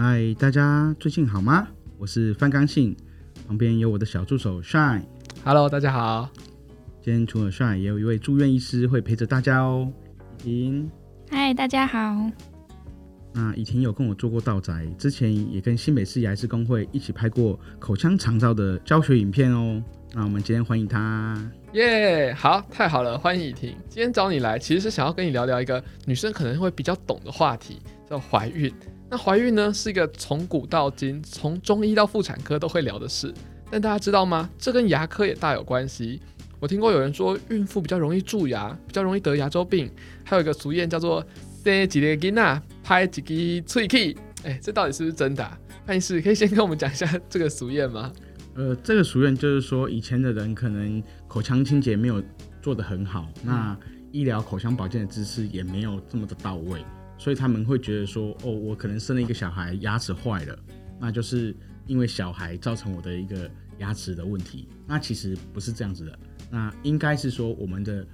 嗨，大家最近好吗？我是范刚信，旁边有我的小助手 Shine。Hello，大家好。今天除了 Shine，也有一位住院医师会陪着大家哦。依婷，嗨，大家好。那以婷有跟我做过道宅，之前也跟新北市牙医师公会一起拍过口腔长照的教学影片哦。那我们今天欢迎她。耶，yeah, 好，太好了，欢迎以婷。今天找你来，其实是想要跟你聊聊一个女生可能会比较懂的话题，叫怀孕。那怀孕呢，是一个从古到今，从中医到妇产科都会聊的事。但大家知道吗？这跟牙科也大有关系。我听过有人说，孕妇比较容易蛀牙，比较容易得牙周病。还有一个俗谚叫做“生几个囡仔，拍几个喙齿”。哎，这到底是不是真的啊？范医师可以先跟我们讲一下这个俗谚吗？呃，这个俗谚就是说，以前的人可能口腔清洁没有做得很好，那医疗口腔保健的知识也没有这么的到位。所以他们会觉得说，哦，我可能生了一个小孩，牙齿坏了，那就是因为小孩造成我的一个牙齿的问题。那其实不是这样子的，那应该是说我们的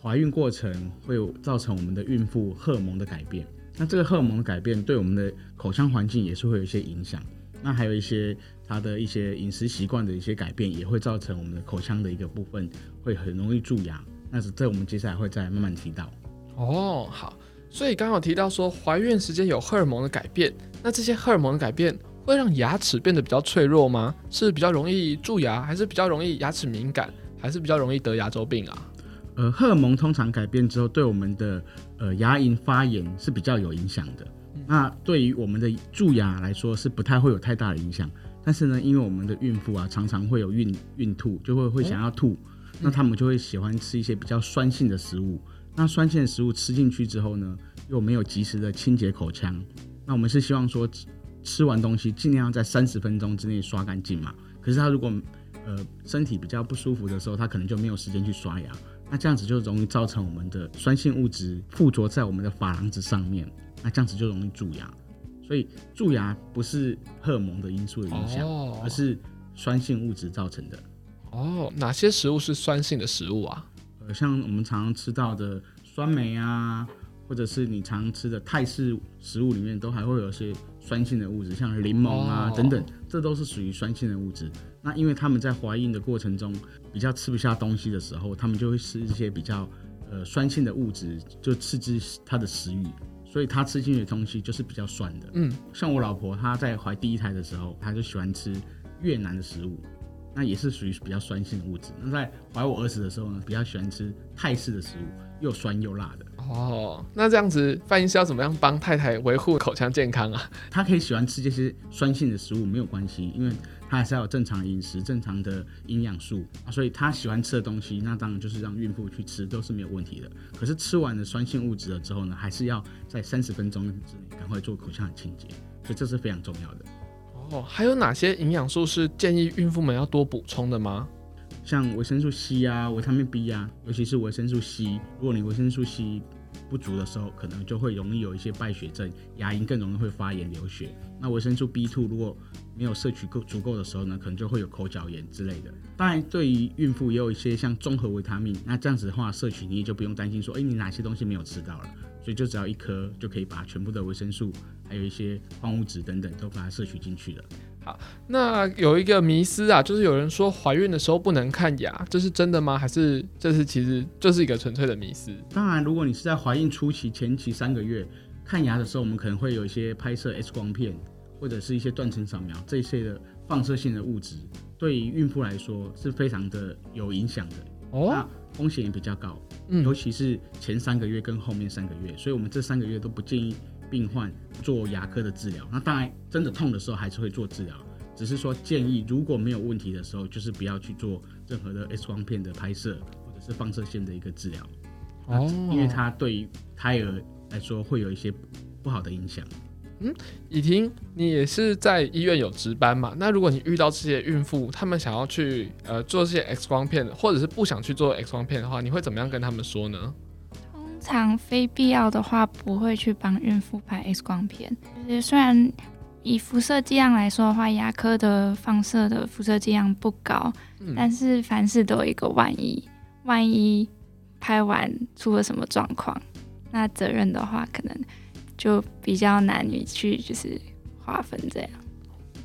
怀孕过程会造成我们的孕妇荷尔蒙的改变。那这个荷尔蒙的改变对我们的口腔环境也是会有一些影响。那还有一些他的一些饮食习惯的一些改变，也会造成我们的口腔的一个部分会很容易蛀牙。那是这我们接下来会再慢慢提到。哦，好。所以刚好提到说，怀孕时间有荷尔蒙的改变，那这些荷尔蒙的改变会让牙齿变得比较脆弱吗？是比较容易蛀牙，还是比较容易牙齿敏感，还是比较容易得牙周病啊？呃，荷尔蒙通常改变之后，对我们的呃牙龈发炎是比较有影响的。嗯、那对于我们的蛀牙来说是不太会有太大的影响。但是呢，因为我们的孕妇啊常常会有孕孕吐，就会会想要吐，嗯、那他们就会喜欢吃一些比较酸性的食物。那酸性的食物吃进去之后呢，又没有及时的清洁口腔，那我们是希望说吃完东西尽量在三十分钟之内刷干净嘛。可是他如果呃身体比较不舒服的时候，他可能就没有时间去刷牙，那这样子就容易造成我们的酸性物质附着在我们的珐琅质上面，那这样子就容易蛀牙。所以蛀牙不是荷尔蒙的因素的影响，哦、而是酸性物质造成的。哦，哪些食物是酸性的食物啊？像我们常常吃到的酸梅啊，或者是你常吃的泰式食物里面，都还会有些酸性的物质，像柠檬啊等等，这都是属于酸性的物质。那因为他们在怀孕的过程中比较吃不下东西的时候，他们就会吃一些比较呃酸性的物质，就刺激他的食欲，所以他吃进去的东西就是比较酸的。嗯，像我老婆她在怀第一胎的时候，她就喜欢吃越南的食物。那也是属于比较酸性的物质。那在怀我儿子的时候呢，比较喜欢吃泰式的食物，又酸又辣的。哦，那这样子，范医师要怎么样帮太太维护口腔健康啊？他可以喜欢吃这些酸性的食物没有关系，因为他还是要有正常饮食、正常的营养素啊。所以他喜欢吃的东西，那当然就是让孕妇去吃都是没有问题的。可是吃完了酸性物质了之后呢，还是要在三十分钟之内赶快做口腔的清洁，所以这是非常重要的。哦，还有哪些营养素是建议孕妇们要多补充的吗？像维生素 C 啊，维他命 B 啊，尤其是维生素 C，如果你维生素 C 不足的时候，可能就会容易有一些败血症，牙龈更容易会发炎流血。那维生素 B2 如果没有摄取够足够的时候呢，可能就会有口角炎之类的。当然，对于孕妇也有一些像综合维他命，那这样子的话，摄取你也就不用担心说，哎，你哪些东西没有吃到了，所以就只要一颗就可以把全部的维生素。还有一些矿物质等等都把它摄取进去了。好，那有一个迷思啊，就是有人说怀孕的时候不能看牙，这是真的吗？还是这是其实就是一个纯粹的迷思？当然，如果你是在怀孕初期前期三个月看牙的时候，我们可能会有一些拍摄 X 光片或者是一些断层扫描这些的放射性的物质，对于孕妇来说是非常的有影响的哦，那风险也比较高，嗯，尤其是前三个月跟后面三个月，所以我们这三个月都不建议。病患做牙科的治疗，那当然真的痛的时候还是会做治疗，只是说建议如果没有问题的时候，就是不要去做任何的 X 光片的拍摄或者是放射线的一个治疗，哦，因为它对于胎儿来说会有一些不好的影响。嗯，以婷，你也是在医院有值班嘛？那如果你遇到这些孕妇，他们想要去呃做这些 X 光片，或者是不想去做 X 光片的话，你会怎么样跟他们说呢？通常非必要的话，不会去帮孕妇拍 X 光片。就是虽然以辐射剂量来说的话，牙科的放射的辐射剂量不高，嗯、但是凡事都有一个万一，万一拍完出了什么状况，那责任的话可能就比较难以去就是划分这样。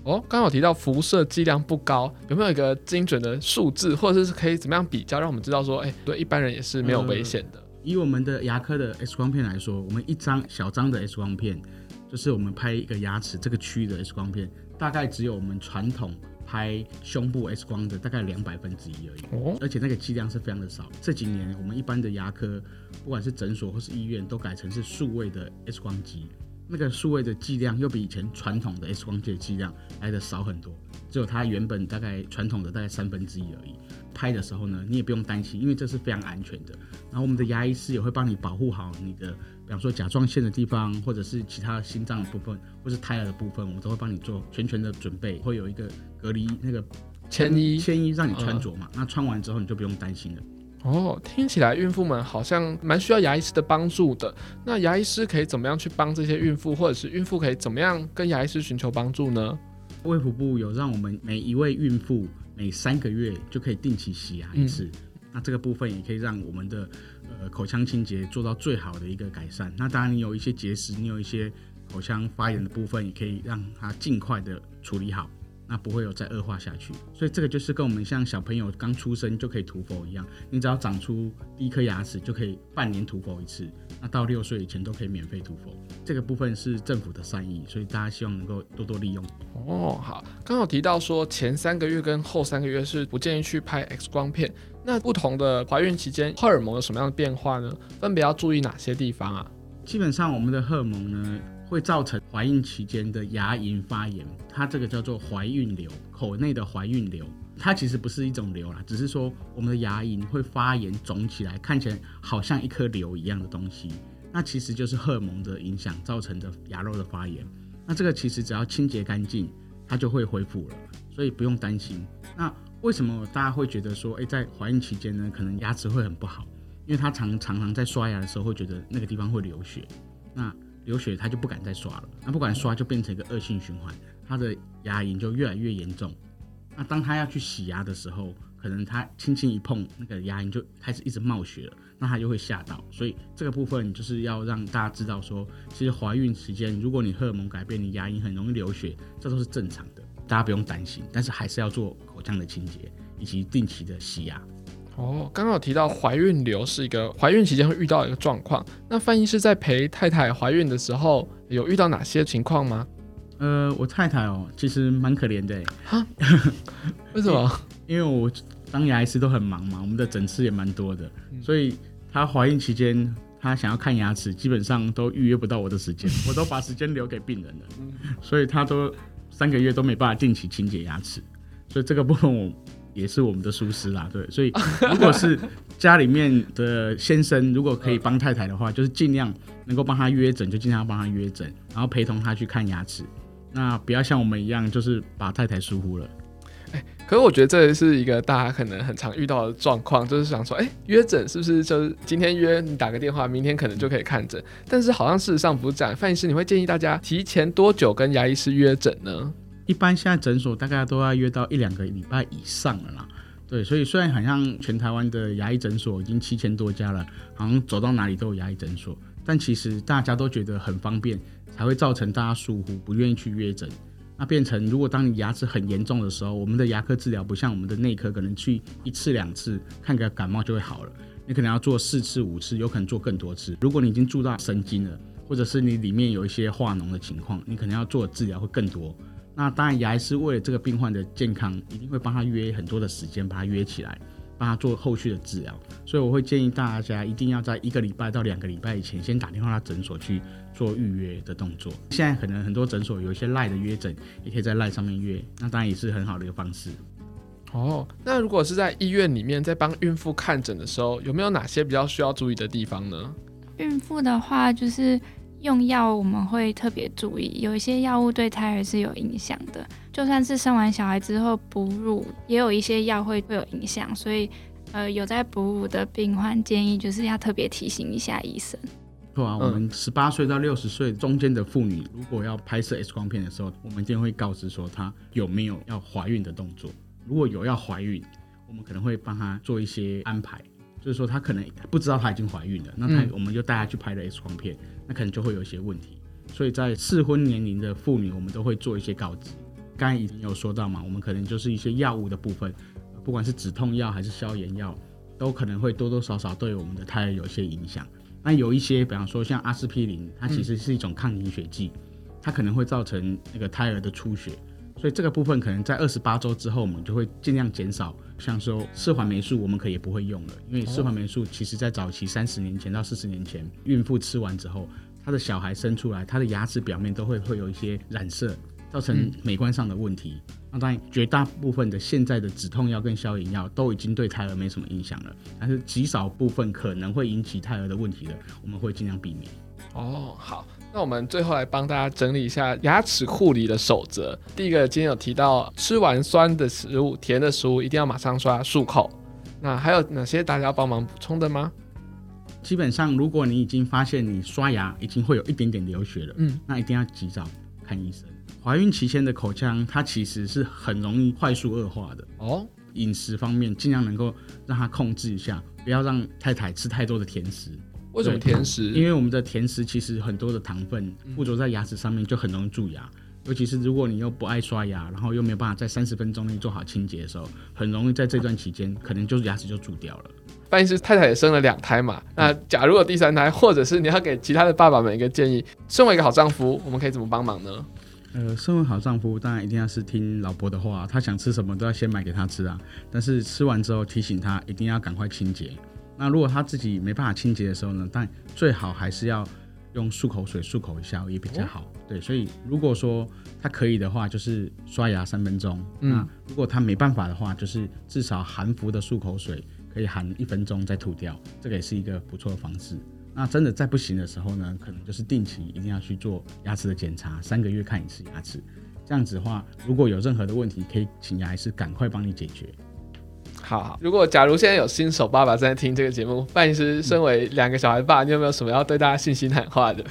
哦，刚刚有提到辐射剂量不高，有没有一个精准的数字，或者是可以怎么样比较，让我们知道说，哎、欸，对一般人也是没有危险的、呃。以我们的牙科的 X 光片来说，我们一张小张的 X 光片，就是我们拍一个牙齿这个区域的 X 光片，大概只有我们传统拍胸部 X 光的大概两百分之一而已。哦，而且那个剂量是非常的少。这几年我们一般的牙科，不管是诊所或是医院，都改成是数位的 X 光机。那个数位的剂量又比以前传统的 X 光机的剂量来的少很多，只有它原本大概传统的大概三分之一而已。拍的时候呢，你也不用担心，因为这是非常安全的。然后我们的牙医师也会帮你保护好你的，比方说甲状腺的地方，或者是其他心脏的部分，或是胎儿的部分，我们都会帮你做全全的准备，会有一个隔离那个铅衣，铅衣让你穿着嘛。那穿完之后你就不用担心了。哦，听起来孕妇们好像蛮需要牙医师的帮助的。那牙医师可以怎么样去帮这些孕妇，或者是孕妇可以怎么样跟牙医师寻求帮助呢？卫福部有让我们每一位孕妇每三个月就可以定期洗牙一次。嗯、那这个部分也可以让我们的呃口腔清洁做到最好的一个改善。那当然，你有一些结石，你有一些口腔发炎的部分，也可以让它尽快的处理好。那不会有再恶化下去，所以这个就是跟我们像小朋友刚出生就可以涂氟一样，你只要长出第一颗牙齿就可以半年涂氟一次，那到六岁以前都可以免费涂氟。这个部分是政府的善意，所以大家希望能够多多利用。哦，好，刚好提到说前三个月跟后三个月是不建议去拍 X 光片，那不同的怀孕期间荷尔蒙有什么样的变化呢？分别要注意哪些地方啊？基本上我们的荷尔蒙呢，会造成怀孕期间的牙龈发炎，它这个叫做怀孕瘤，口内的怀孕瘤，它其实不是一种瘤啦，只是说我们的牙龈会发炎肿起来，看起来好像一颗瘤一样的东西，那其实就是荷尔蒙的影响造成的牙肉的发炎。那这个其实只要清洁干净，它就会恢复了，所以不用担心。那为什么大家会觉得说，诶，在怀孕期间呢，可能牙齿会很不好？因为他常常常在刷牙的时候会觉得那个地方会流血，那。流血，他就不敢再刷了。那不管刷，就变成一个恶性循环，他的牙龈就越来越严重。那当他要去洗牙的时候，可能他轻轻一碰，那个牙龈就开始一直冒血了，那他就会吓到。所以这个部分就是要让大家知道说，其实怀孕期间，如果你荷尔蒙改变，你牙龈很容易流血，这都是正常的，大家不用担心。但是还是要做口腔的清洁以及定期的洗牙。哦，刚刚有提到怀孕瘤是一个怀孕期间会遇到一个状况。那范医师在陪太太怀孕的时候，有遇到哪些情况吗？呃，我太太哦，其实蛮可怜的。哈？为什么？因为我当牙医师都很忙嘛，我们的诊室也蛮多的，嗯、所以她怀孕期间，她想要看牙齿，基本上都预约不到我的时间，我都把时间留给病人了，嗯、所以她都三个月都没办法定期清洁牙齿，所以这个部分我。也是我们的疏失啦，对，所以 如果是家里面的先生，如果可以帮太太的话，就是尽量能够帮他约诊，就尽量帮他约诊，然后陪同他去看牙齿。那不要像我们一样，就是把太太疏忽了。欸，可是我觉得这是一个大家可能很常遇到的状况，就是想说，哎，约诊是不是就是今天约你打个电话，明天可能就可以看诊？但是好像事实上不是这样。范医师，你会建议大家提前多久跟牙医师约诊呢？一般现在诊所大概都要约到一两个礼拜以上了啦，对，所以虽然好像全台湾的牙医诊所已经七千多家了，好像走到哪里都有牙医诊所，但其实大家都觉得很方便，才会造成大家疏忽，不愿意去约诊。那变成如果当你牙齿很严重的时候，我们的牙科治疗不像我们的内科，可能去一次两次看个感冒就会好了，你可能要做四次五次，有可能做更多次。如果你已经蛀到神经了，或者是你里面有一些化脓的情况，你可能要做的治疗会更多。那当然，牙医师为了这个病患的健康，一定会帮他约很多的时间，把他约起来，帮他做后续的治疗。所以我会建议大家一定要在一个礼拜到两个礼拜以前，先打电话到诊所去做预约的动作。现在可能很多诊所有一些赖的约诊，也可以在赖上面约，那当然也是很好的一个方式。哦，那如果是在医院里面在帮孕妇看诊的时候，有没有哪些比较需要注意的地方呢？孕妇的话就是。用药我们会特别注意，有一些药物对胎儿是有影响的，就算是生完小孩之后哺乳，也有一些药会会有影响，所以呃有在哺乳的病患建议就是要特别提醒一下医生。对啊，我们十八岁到六十岁中间的妇女，如果要拍摄 X 光片的时候，我们一定会告知说她有没有要怀孕的动作，如果有要怀孕，我们可能会帮她做一些安排。就是说，她可能不知道她已经怀孕了，那她我们就带她去拍了 X 光片，那可能就会有一些问题。所以在适婚年龄的妇女，我们都会做一些告知。刚才已经有说到嘛，我们可能就是一些药物的部分，不管是止痛药还是消炎药，都可能会多多少少对我们的胎儿有一些影响。那有一些，比方说像阿司匹林，它其实是一种抗凝血剂，它可能会造成那个胎儿的出血。所以这个部分可能在二十八周之后，我们就会尽量减少。像说四环霉素，我们可以也不会用了，因为四环霉素其实在早期三十年前到四十年前，孕妇吃完之后，她的小孩生出来，她的牙齿表面都会会有一些染色，造成美观上的问题。那当然，绝大部分的现在的止痛药跟消炎药都已经对胎儿没什么影响了，但是极少部分可能会引起胎儿的问题的，我们会尽量避免。哦，好。那我们最后来帮大家整理一下牙齿护理的守则。第一个，今天有提到吃完酸的食物、甜的食物一定要马上刷漱口。那还有哪些大家要帮忙补充的吗？基本上，如果你已经发现你刷牙已经会有一点点流血了，嗯，那一定要及早看医生。怀孕期间的口腔，它其实是很容易快速恶化的哦。饮食方面，尽量能够让它控制一下，不要让太太吃太多的甜食。为什么甜食？因为我们的甜食其实很多的糖分附着在牙齿上面，就很容易蛀牙。尤其是如果你又不爱刷牙，然后又没有办法在三十分钟内做好清洁的时候，很容易在这段期间可能就是牙齿就蛀掉了。范医师太太也生了两胎嘛，那假如有第三胎，或者是你要给其他的爸爸们一个建议，身为一个好丈夫，我们可以怎么帮忙呢？呃，身为好丈夫，当然一定要是听老婆的话，她想吃什么都要先买给她吃啊。但是吃完之后提醒她一定要赶快清洁。那如果他自己没办法清洁的时候呢？但最好还是要用漱口水漱口一下也比较好。哦、对，所以如果说他可以的话，就是刷牙三分钟。嗯、那如果他没办法的话，就是至少含服的漱口水可以含一分钟再吐掉，这个也是一个不错的方式。那真的再不行的时候呢，可能就是定期一定要去做牙齿的检查，三个月看一次牙齿。这样子的话，如果有任何的问题，可以请牙医师赶快帮你解决。好，好，如果假如现在有新手爸爸正在听这个节目，范医师身为两个小孩爸，你有没有什么要对大家信心喊话的？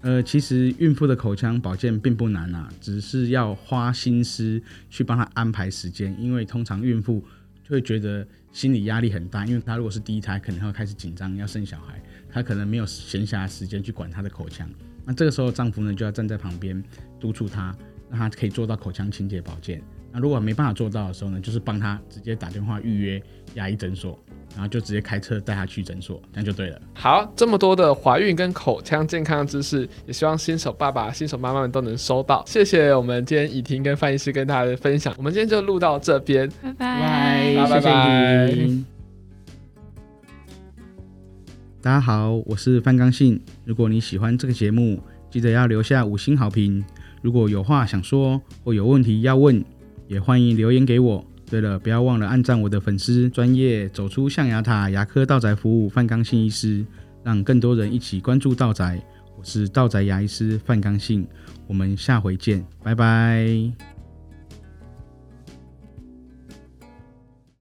呃，其实孕妇的口腔保健并不难啊，只是要花心思去帮她安排时间，因为通常孕妇就会觉得心理压力很大，因为她如果是第一胎，可能会开始紧张要生小孩，她可能没有闲暇时间去管她的口腔。那这个时候丈夫呢就要站在旁边督促她，让她可以做到口腔清洁保健。那如果没办法做到的时候呢，就是帮他直接打电话预约牙医诊所，然后就直接开车带他去诊所，这样就对了。好，这么多的怀孕跟口腔健康的知识，也希望新手爸爸、新手妈妈们都能收到。谢谢我们今天以婷跟范医师跟大家的分享。我们今天就录到这边，拜拜，拜拜。大家好，我是范刚信。如果你喜欢这个节目，记得要留下五星好评。如果有话想说或有问题要问，也欢迎留言给我。对了，不要忘了按赞我的粉丝专业，走出象牙塔牙科道宅服务范刚信医师，让更多人一起关注道宅。我是道宅牙医师范刚信，我们下回见，拜拜。